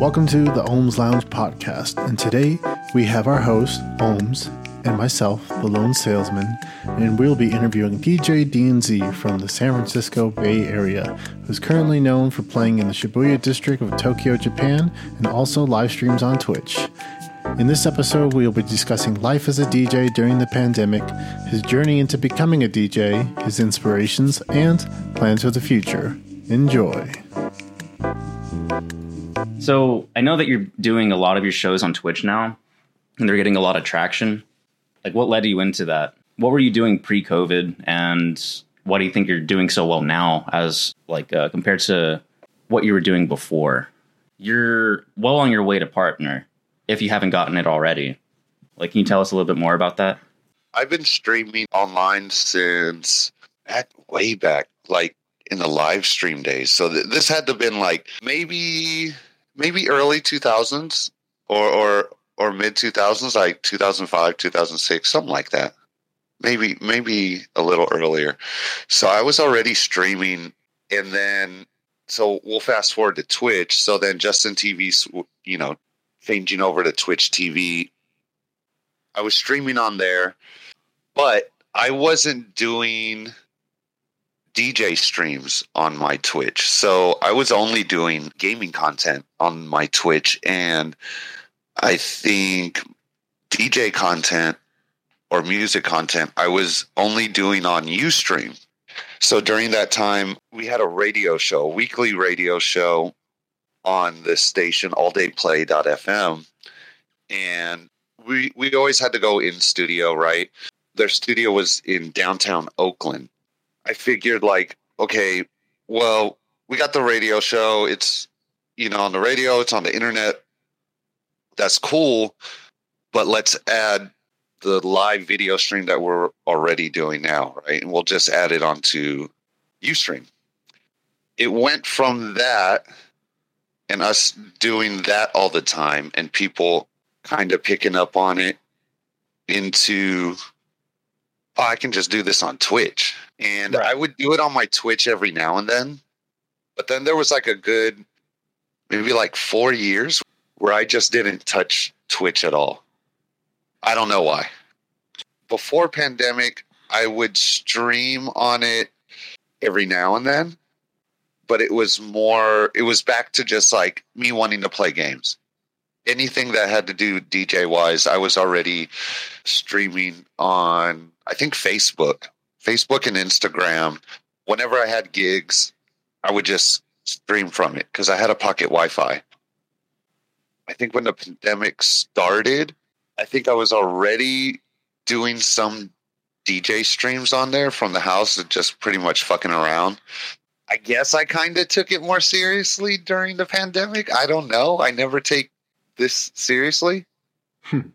Welcome to the Ohms Lounge podcast, and today we have our host, Ohms, and myself, the lone salesman, and we'll be interviewing DJ DNZ from the San Francisco Bay Area, who's currently known for playing in the Shibuya district of Tokyo, Japan, and also live streams on Twitch. In this episode, we will be discussing life as a DJ during the pandemic, his journey into becoming a DJ, his inspirations, and plans for the future. Enjoy. So I know that you're doing a lot of your shows on Twitch now, and they're getting a lot of traction. Like, what led you into that? What were you doing pre-COVID, and what do you think you're doing so well now, as like uh, compared to what you were doing before? You're well on your way to partner, if you haven't gotten it already. Like, can you tell us a little bit more about that? I've been streaming online since back way back, like in the live stream days. So th- this had to have been like maybe maybe early 2000s or or or mid 2000s like 2005 2006 something like that. Maybe maybe a little earlier. So i was already streaming and then so we'll fast forward to twitch. So then justin tv you know changing over to twitch tv i was streaming on there but i wasn't doing DJ streams on my Twitch. So I was only doing gaming content on my Twitch. And I think DJ content or music content I was only doing on Ustream. So during that time, we had a radio show, a weekly radio show on this station, alldayplay.fm. And we we always had to go in studio, right? Their studio was in downtown Oakland I figured like, okay, well, we got the radio show. It's you know on the radio. It's on the internet. That's cool, but let's add the live video stream that we're already doing now, right? And we'll just add it onto UStream. It went from that and us doing that all the time and people kind of picking up on it into oh, I can just do this on Twitch. And right. I would do it on my Twitch every now and then. But then there was like a good, maybe like four years where I just didn't touch Twitch at all. I don't know why. Before pandemic, I would stream on it every now and then, but it was more, it was back to just like me wanting to play games. Anything that had to do DJ wise, I was already streaming on I think Facebook, Facebook and Instagram. Whenever I had gigs, I would just stream from it because I had a pocket Wi-Fi. I think when the pandemic started, I think I was already doing some DJ streams on there from the house and just pretty much fucking around. I guess I kind of took it more seriously during the pandemic. I don't know. I never take this seriously. Hmm.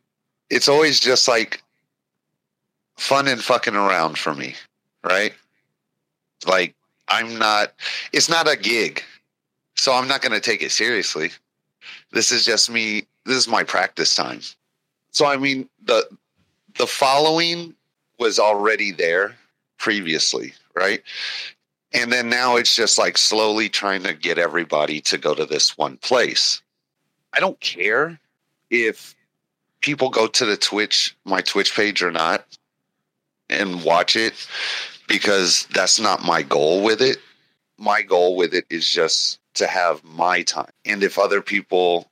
It's always just like fun and fucking around for me, right? Like I'm not it's not a gig. So I'm not going to take it seriously. This is just me this is my practice time. So I mean the the following was already there previously, right? And then now it's just like slowly trying to get everybody to go to this one place. I don't care if people go to the Twitch, my Twitch page or not and watch it because that's not my goal with it. My goal with it is just to have my time. And if other people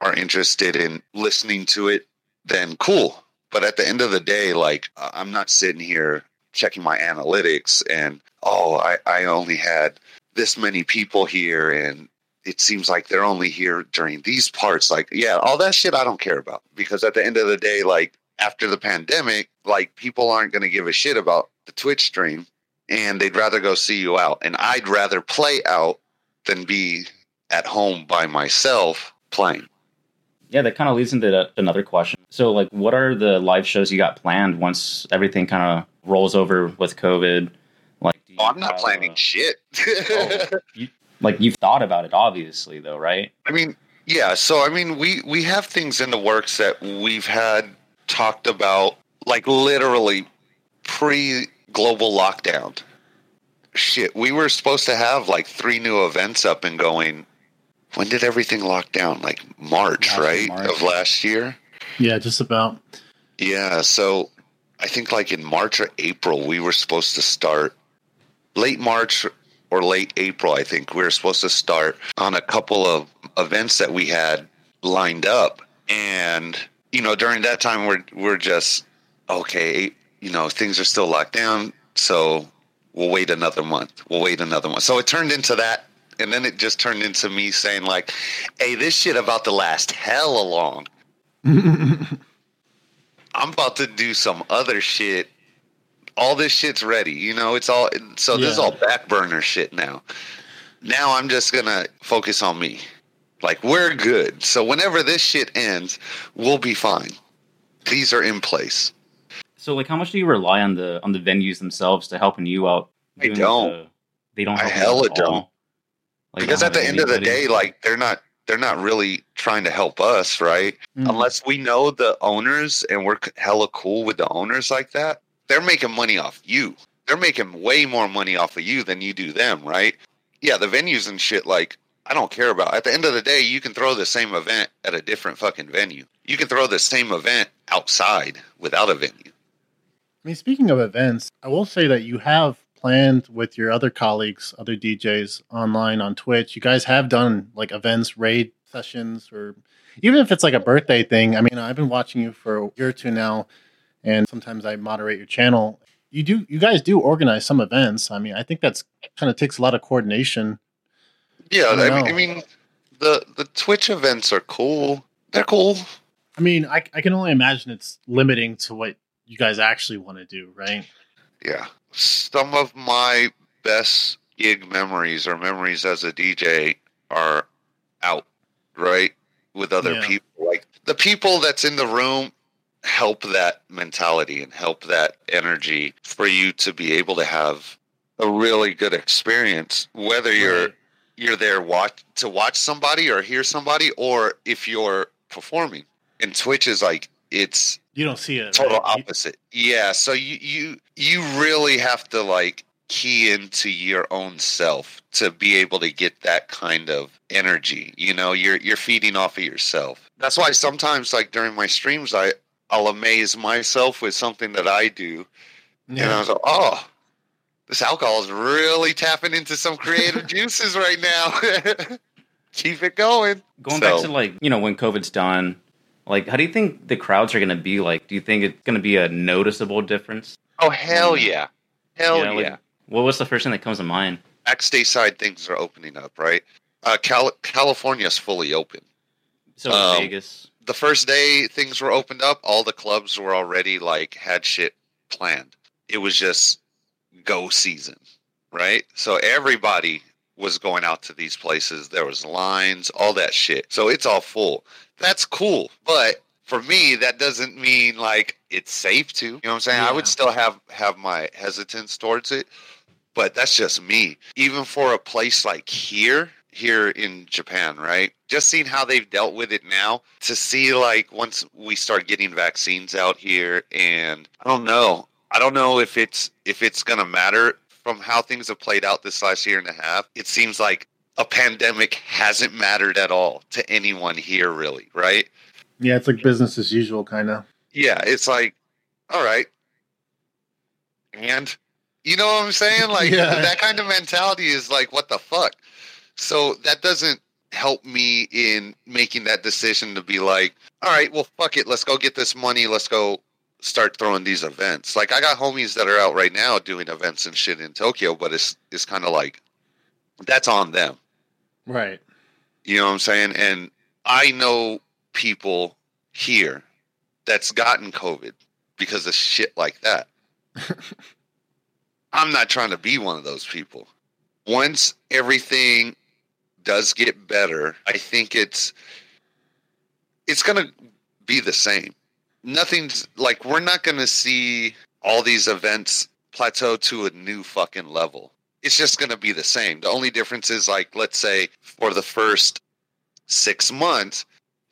are interested in listening to it, then cool. But at the end of the day, like uh, I'm not sitting here checking my analytics and, oh, I, I only had this many people here and it seems like they're only here during these parts. Like, yeah, all that shit I don't care about because at the end of the day, like after the pandemic, like people aren't going to give a shit about the Twitch stream and they'd rather go see you out. And I'd rather play out than be at home by myself playing. Yeah, that kind of leads into another question. So, like, what are the live shows you got planned once everything kind of rolls over with COVID? Like, oh, I'm not planning a, shit. oh, you, like, you've thought about it, obviously, though, right? I mean, yeah. So, I mean, we we have things in the works that we've had talked about like literally pre global lockdown. Shit, we were supposed to have like three new events up and going when did everything lock down? Like March, Last right? March. Of last year. Yeah, just about. Yeah, so I think like in March or April, we were supposed to start late March or late April. I think we were supposed to start on a couple of events that we had lined up, and you know during that time we're we're just okay. You know things are still locked down, so we'll wait another month. We'll wait another month. So it turned into that. And then it just turned into me saying like, "Hey, this shit about to last hell long." I'm about to do some other shit. All this shit's ready. You know, it's all so this is all back burner shit now. Now I'm just gonna focus on me. Like we're good. So whenever this shit ends, we'll be fine. These are in place. So, like, how much do you rely on the on the venues themselves to helping you out? I don't. the- they don't. Help you hella at don't. Like, because at the end of the day, like they're not they're not really trying to help us, right? Mm. Unless we know the owners and we're hella cool with the owners like that, they're making money off you. They're making way more money off of you than you do them, right? Yeah, the venues and shit, like, I don't care about. At the end of the day, you can throw the same event at a different fucking venue. You can throw the same event outside without a venue. I mean, speaking of events, I will say that you have planned with your other colleagues, other DJs online on Twitch. You guys have done like events, raid sessions, or even if it's like a birthday thing. I mean, I've been watching you for a year or two now, and sometimes I moderate your channel. You do, you guys do organize some events. I mean, I think that's kind of takes a lot of coordination. Yeah, I I, mean. I mean, the the Twitch events are cool. They're cool. I mean, I, I can only imagine it's limiting to what you guys actually want to do, right? Yeah. Some of my best gig memories or memories as a DJ are out, right? With other Yeah. people. Like the people that's in the room help that mentality and help that energy for you to be able to have a really good experience, whether you're you're there watch to watch somebody or hear somebody or if you're performing. And Twitch is like it's You don't see it. total right? You- opposite yeah so you you you really have to like key into your own self to be able to get that kind of energy you know you're you're feeding off of yourself that's why sometimes like during my streams i i'll amaze myself with something that i do and i was like oh this alcohol is really tapping into some creative juices right now keep it going Going So- back to like you know when COVID's done, like how do you think the crowds are going to be like? Do you think it's going to be a noticeable difference? oh hell yeah hell Yeah, yeah, like- What was the first thing that comes to mind? backstage side things are opening up, right? Uh, Cal- California's fully open. So Um, Vegas. The first day things were opened up, all the clubs were already like had shit planned. It was just go season, right? So everybody was going out to these places. There was lines, all that shit. So it's all full. That's cool, but for me, that doesn't mean like it's safe to. You know what I'm saying? I would still have have my hesitance towards it, but that's just me. Even for a place like here, here in Japan, right? Just seeing how they've dealt with it now to see like once we start getting vaccines out here and I don't know. I don't know if it's if it's going to matter from how things have played out this last year and a half. It seems like a pandemic hasn't mattered at all to anyone here really, right? Yeah, it's like business as usual, kind of. Yeah, it's like all right. And you know what I'm saying? Like Yeah. that kind of mentality is like what the fuck. So that doesn't help me in making that decision to be like, all right, well fuck it, let's go get this money, let's go start throwing these events. Like I got homies that are out right now doing events and shit in Tokyo, but it's it's kind of like that's on them. Right. You know what I'm saying? And I know people here that's gotten COVID because of shit like that. I'm not trying to be one of those people. Once everything does get better, I think it's it's going to be the same. Nothing's like we're not going to see all these events plateau to a new fucking level. It's just going to be the same. The only difference is like let's say for the first 6 months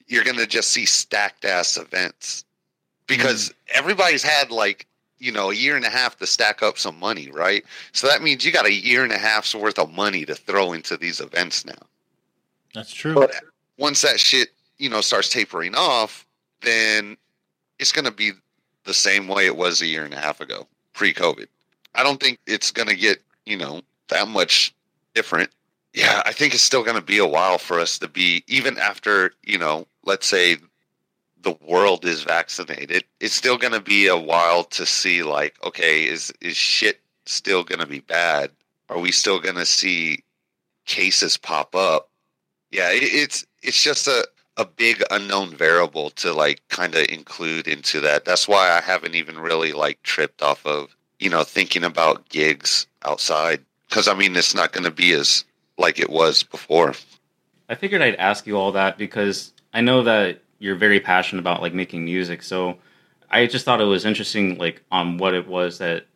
you're going to just see stacked ass events because mm-hmm. everybody's had like you know a year and a half to stack up some money right so that means you got a year and a half's worth of money to throw into these events now That's true. But once that shit, you know, starts tapering off, then it's going to be the same way it was a year and a half ago, pre-COVID. I don't think it's going to get, you know, that much different. Yeah, I think it's still going to be a while for us to be even after, you know, let's say the world is vaccinated, it's still going to be a while to see like, okay, is is shit still going to be bad? Are we still going to see cases pop up? Yeah, it, it's it's just a a big unknown variable to like kind of include into that. That's why I haven't even really like tripped off of, you know, thinking about gigs outside cuz I mean it's not going to be as like it was before. I figured I'd ask you all that because I know that you're very passionate about like making music. So I just thought it was interesting like on what it was that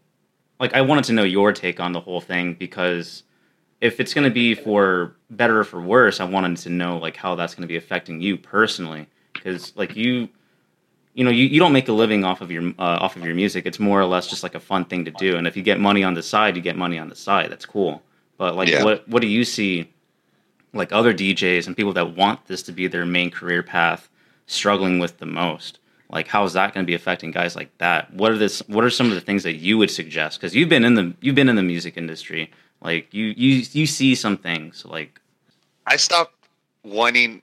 like I wanted to know your take on the whole thing because if it's going to be for better or for worse, I wanted to know like how that's going to be affecting you personally. Because like you you know you, you don't make a living off of your uh, off of your music. It's more or less just like a fun thing to do. And if you get money on the side you get money on the side. That's cool. But like Yeah. what what do you see like other DJs and people that want this to be their main career path struggling with the most like how is that going to be affecting guys like that what are this what are some of the things that you would suggest because you've been in the you've been in the music industry like you you you see some things like I stopped wanting,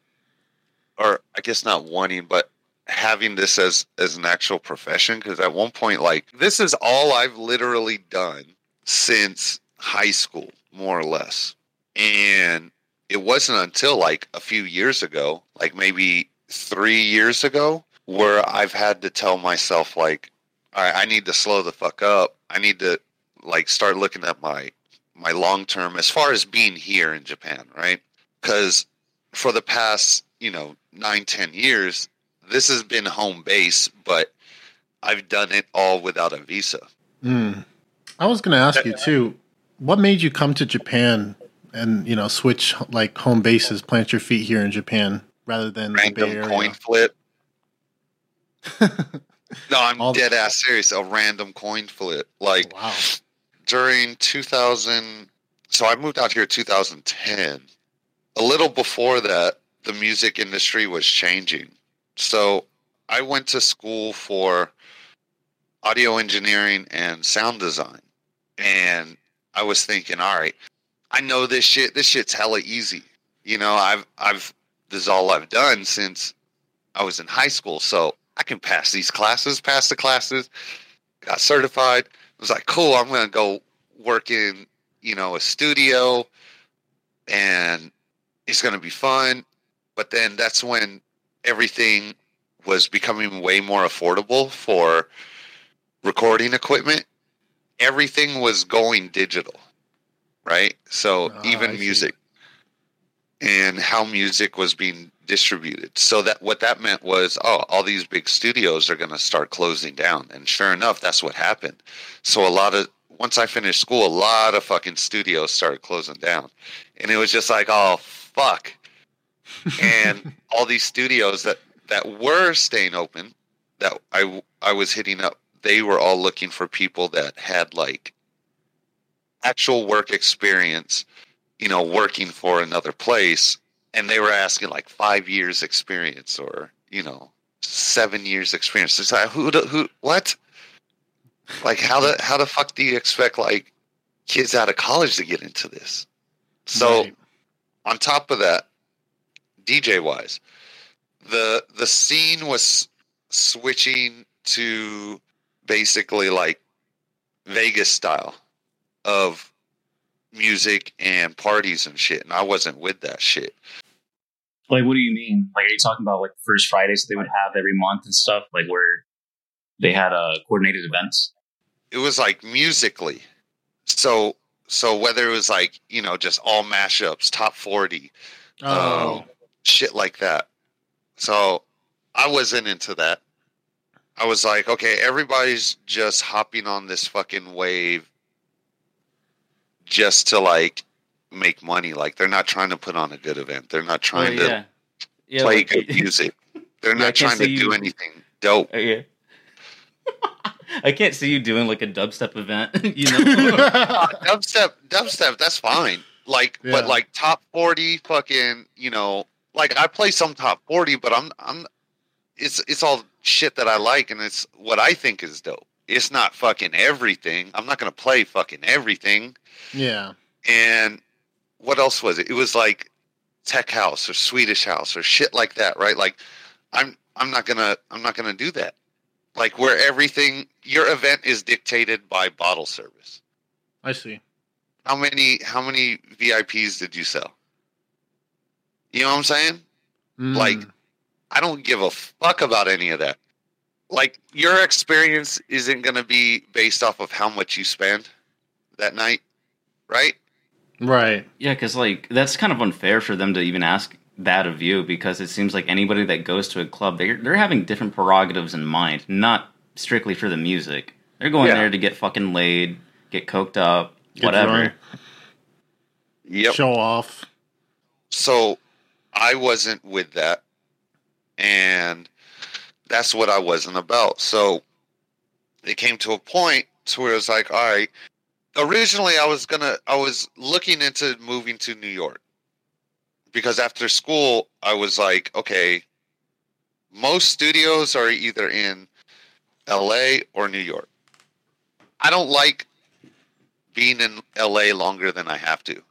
or I guess not wanting, but having this as as an actual profession. Because at one point, like this is all I've literally done since high school, more or less. And it wasn't until like a few years ago, like maybe three years ago, where I've had to tell myself like, all right, I need to slow the fuck up. I need to like start looking at my my long term as far as being here in Japan, right? Because for the past, you know, nine, ten years, this has been home base, but I've done it all without a visa. Mm. I was going to ask you too. What made you come to Japan and you know switch like home bases, plant your feet here in Japan rather than the Random coin flip. No, I'm All- dead ass serious. A random coin flip. Like wow. during 2000 so i moved out here 2010 a little before that the music industry was changing so i went to school for audio engineering and sound design and i was thinking all right i know this shit this shit's hella easy you know i've i've this is all i've done since i was in high school so i can pass these classes pass the classes got certified was like, cool, I'm going to go work in, you know, a studio and it's going to be fun. But then that's when everything was becoming way more affordable for recording equipment. Everything was going digital, right? So Ah, even music and how music was being distributed. So that what that meant was, oh, all these big studios are going to start closing down. And sure enough, that's what happened. So a lot of once I finished school, a lot of fucking studios started closing down, and it was just like, oh fuck. and all these studios that that were staying open, that I I was hitting up, they were all looking for people that had like actual work experience, you know, working for another place, and they were asking like five years experience or you know seven years experience. It's like who who what? Like how the how the fuck do you expect like kids out of college to get into this? So Right. on top of that, DJ wise, the the scene was switching to basically like Vegas style of music and parties and shit, and I wasn't with that shit. Like, what do you mean? Like, are you talking about like first Fridays they would have every month and stuff, like where they had uh, coordinated events? It was like musically, so so whether it was like you know just all mashups, top forty, Oh, um, shit like that. So I wasn't into that. I was like, okay, everybody's just hopping on this fucking wave just to like make money. Like they're not trying to put on a good event. They're not trying Oh, to yeah, yeah, play like- good music. They're not trying to see do you- anything dope. Uh, yeah. I can't see you doing like a dubstep event, you know? dubstep, dubstep, that's fine. Like, Yeah. but like top forty, fucking, you know, like I play some top forty, but I'm I'm, it's it's all shit that I like, and it's what I think is dope. It's not fucking everything. I'm not gonna play fucking everything. Yeah. And what else was it? It was like tech house or Swedish house or shit like that, right? Like, I'm I'm not gonna I'm not gonna do that. Like where everything your event is dictated by bottle service. I see. How many how many VIPs did you sell? You know what I'm saying? Like, Mm. I don't give a fuck about any of that. Like your experience isn't going to be based off of how much you spend that night, right? right. Yeah, because like that's kind of unfair for them to even ask that of you because it seems like anybody that goes to a club, they're they're having different prerogatives in mind, not strictly for the music. They're going Yeah. there to get fucking laid, get coked up, Get whatever. drunk, Yep. Show off. So I wasn't with that. And that's what I wasn't about. So it came to a point to where it's like, all right. Originally I was gonna I was looking into moving to New York. Because after school I was like, okay, most studios are either in LA or New York. I don't like being in LA longer than I have to.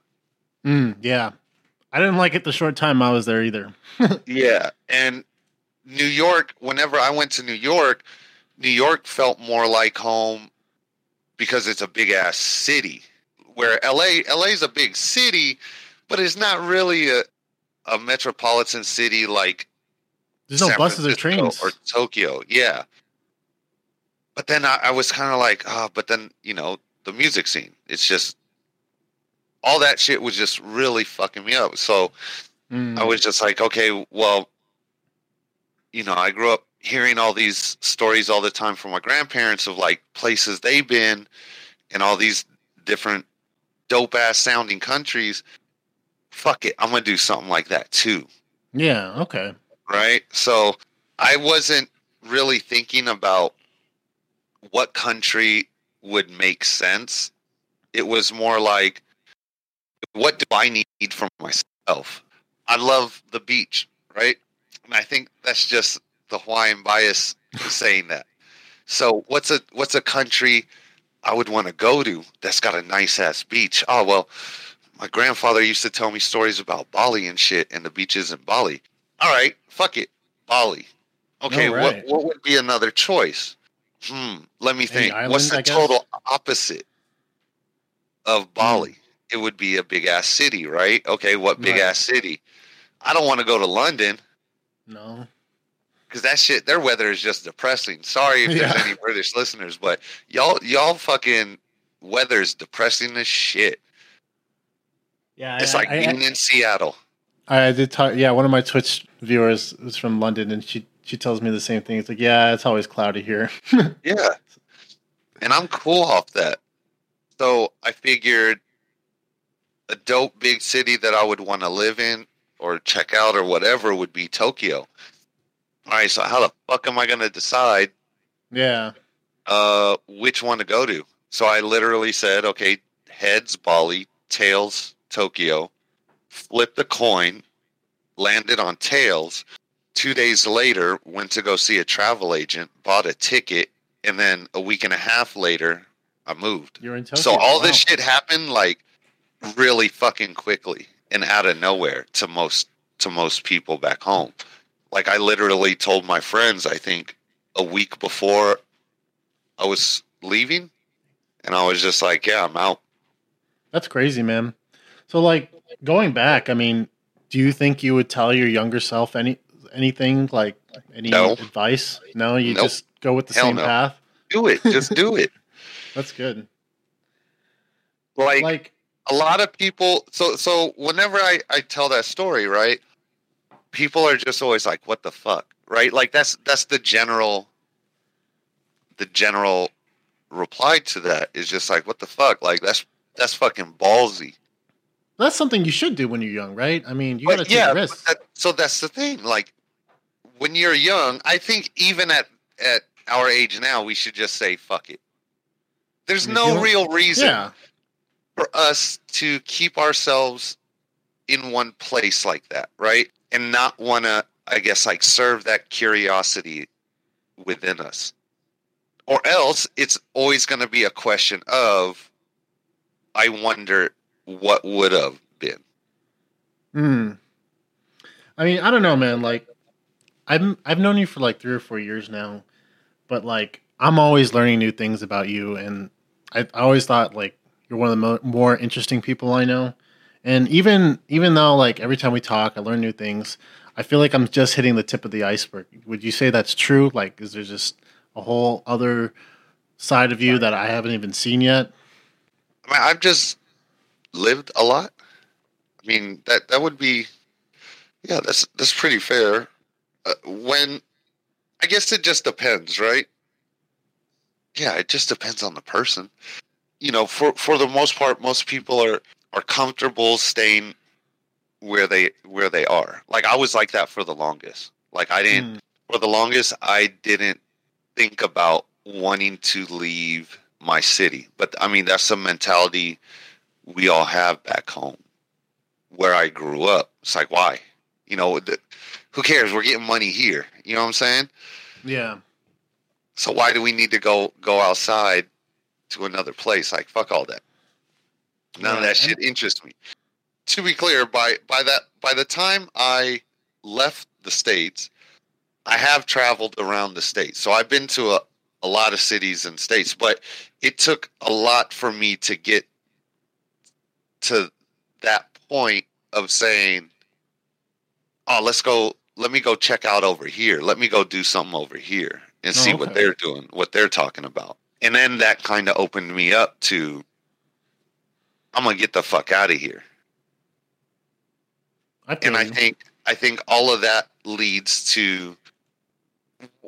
Mm, yeah. I didn't like it the short time I was there either. Yeah, and New York. Whenever I went to New York, New York felt more like home because it's a big ass city. Where LA, LA is a big city, but it's not really a a metropolitan city like There's no San buses or trains. or Tokyo. Yeah, but then I, I was kind of like, oh, but then you know the music scene. It's just all that shit was just really fucking me up. So Mm. I was just like, okay, well, you know, I grew up hearing all these stories all the time from my grandparents of like places they've been and all these different dope ass sounding countries. Fuck it, I'm gonna do something like that too, yeah. Okay. right? So I wasn't really thinking about what country would make sense. It was more like, what do I need from myself? I love the beach, right? And I think that's just the Hawaiian bias saying that. So what's a what's a country I would want to go to that's got a nice ass beach? Oh well, my grandfather used to tell me stories about Bali and shit and the beaches in Bali. All right, fuck it, Bali. Okay, right. what what would be another choice? Hmm, let me think. island, What's the total opposite of Bali? It would be a big ass city, right? Okay, what big Right. ass city? I don't want to go to London No. because that shit, their weather is just depressing. Sorry if there's Yeah. any British listeners, but y'all, y'all fucking weather is depressing as shit. Yeah. It's I, like I, being in Seattle. I, I did talk. Yeah, one of my Twitch viewers is from London, and she she tells me the same thing. It's like, yeah, it's always cloudy here. Yeah. And I'm cool off that. So I figured a dope big city that I would want to live in or check out or whatever would be Tokyo. All right, so how the fuck am I going to decide yeah. uh, which one to go to? So I literally said, okay, heads Bali, tails Tokyo, flipped the coin, landed on tails. Two days later, went to go see a travel agent, bought a ticket, and then a week and a half later, I moved. You're in Tokyo. So all Wow. this shit happened like really fucking quickly and out of nowhere to most to most people back home. Like I literally told my friends, I think a week before I was leaving, and I was just like, "Yeah, I'm out." That's crazy, man. So, like, going back, I mean, do you think you would tell your younger self any anything like any No. advice? No, you Nope. just go with the Hell same no. path. Do it, just do it. That's good. Like, Like, a lot of people. So so whenever I I tell that story, right, people are just always like, "What the fuck?" Right? Like that's that's the general. The general reply to that is just like, "What the fuck?" Like that's that's fucking ballsy. that's something you should do when you're young, right? I mean, you got to take yeah, risks. that, so that's the thing. Like when you're young, I think even at at our age now, we should just say fuck it. There's no real reason. yeah. For us to keep ourselves in one place like that, right? And not want to, I guess, like serve that curiosity within us. Or else it's always going to be a question of, I wonder what would have been. Hmm. I mean, I don't know, man. Like, I've I've known you for like three or four years now, but like I'm always learning new things about you, and I, I always thought like you're one of the mo- more interesting people I know. And even even though like every time we talk, I learn new things. I feel like I'm just hitting the tip of the iceberg. Would you say that's true? Like, is there just a whole other side of you that I haven't even seen yet? I mean, I've just lived a lot. I mean, that that would be, yeah, that's that's pretty fair. Uh, when, I guess it just depends, right? Yeah, it just depends on the person. You know, for for the most part, most people are are comfortable staying where they where they are. Like I was like that for the longest. Like I didn't Mm. for the longest I didn't think about wanting to leave my city. But I mean that's a mentality we all have back home where I grew up. It's like why? You know, the, who cares? We're getting money here. You know what I'm saying? Yeah. So why do we need to go go outside to another place? Like fuck all that. None of that shit interests me. To be clear, by by that by the time I left the states, I have traveled around the states. So I've been to a, a lot of cities and states, but it took a lot for me to get to that point of saying, "Oh, let's go. Let me go check out over here. Let me go do something over here and Oh, see what they're doing, what they're talking about." And then that kind of opened me up to, I'm gonna get the fuck out of here. I and I think I think all of that leads to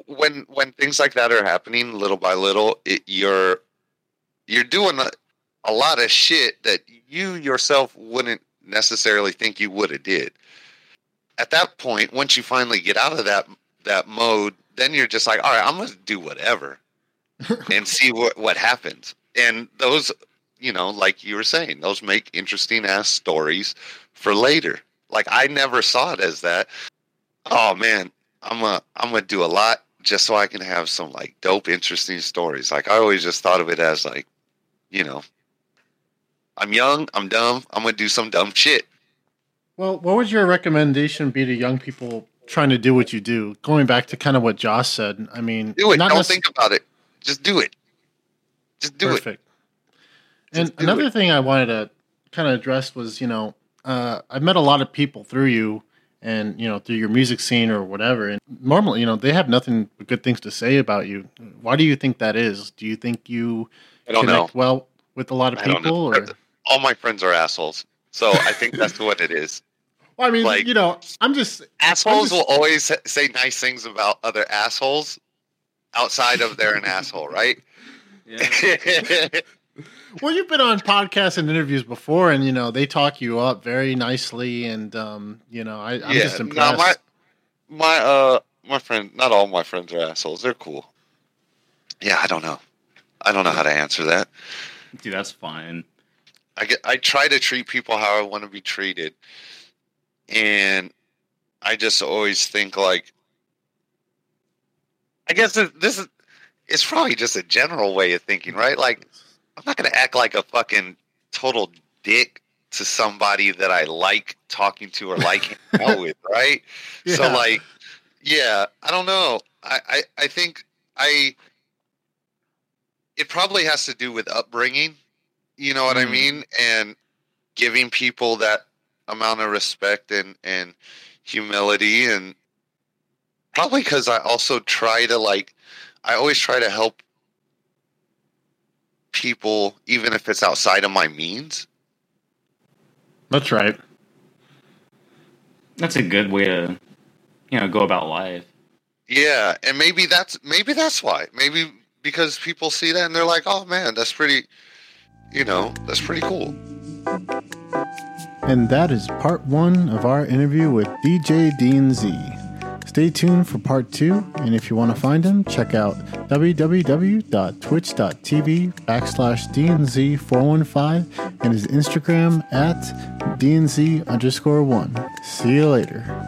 when when things like that are happening little by little, it, you're you're doing a, a lot of shit that you yourself wouldn't necessarily think you would have did. At that point, once you finally get out of that that mode, then you're just like, all right, I'm gonna do whatever and see what what happens. And those, you know, like you were saying, those make interesting ass stories for later. Like I never saw it as that. Oh man, I'm a I'm gonna do a lot just so I can have some like dope, interesting stories. Like I always just thought of it as like, you know, I'm young, I'm dumb, I'm gonna do some dumb shit. Well, what would your recommendation be to young people trying to do what you do? Going back to kind of what Josh said, I mean, Do it. not Don't think about it. Just do it. Just do it. perfect. And do another it. thing I wanted to kind of address was, you know, uh, I've met a lot of people through you and, you know, through your music scene or whatever. And normally, you know, they have nothing but good things to say about you. Why do you think that is? Do you think you don't know. connect well with a lot of I people? Or, All my friends are assholes. So I think that's what it is. well, I mean, like- you know, I'm just, Assholes just- will always say nice things about other assholes outside of they're an asshole, right? Yeah. Well, you've been on podcasts and interviews before, and you know they talk you up very nicely, and um, you know I, I'm just no, impressed. my my uh my friend not all my friends are assholes. They're cool. Yeah, I don't know. I don't know how to answer that. Dude, that's fine. I get I try to treat people how I want to be treated. And I just always think like I guess this is it's probably just a general way of thinking, right? Like I'm not going to act like a fucking total dick to somebody that I like talking to or like out with, right? So like yeah, I don't know. I, I I think I it probably has to do with upbringing. You know what I Mm. mean? And giving people that amount of respect and and humility and probably cuz I also try to like I always try to help people even if it's outside of my means. That's right. That's a good way to, you know, go about life. Yeah, and maybe that's maybe that's why. Maybe because people see that and they're like, "Oh man, that's pretty you know, that's pretty cool." And that is part one of our interview with DJ DNZ. Stay tuned for part two, and if you want to find him, check out www.twitch.tv backslash DNZ415 and his Instagram at DNZ underscore one. See you later.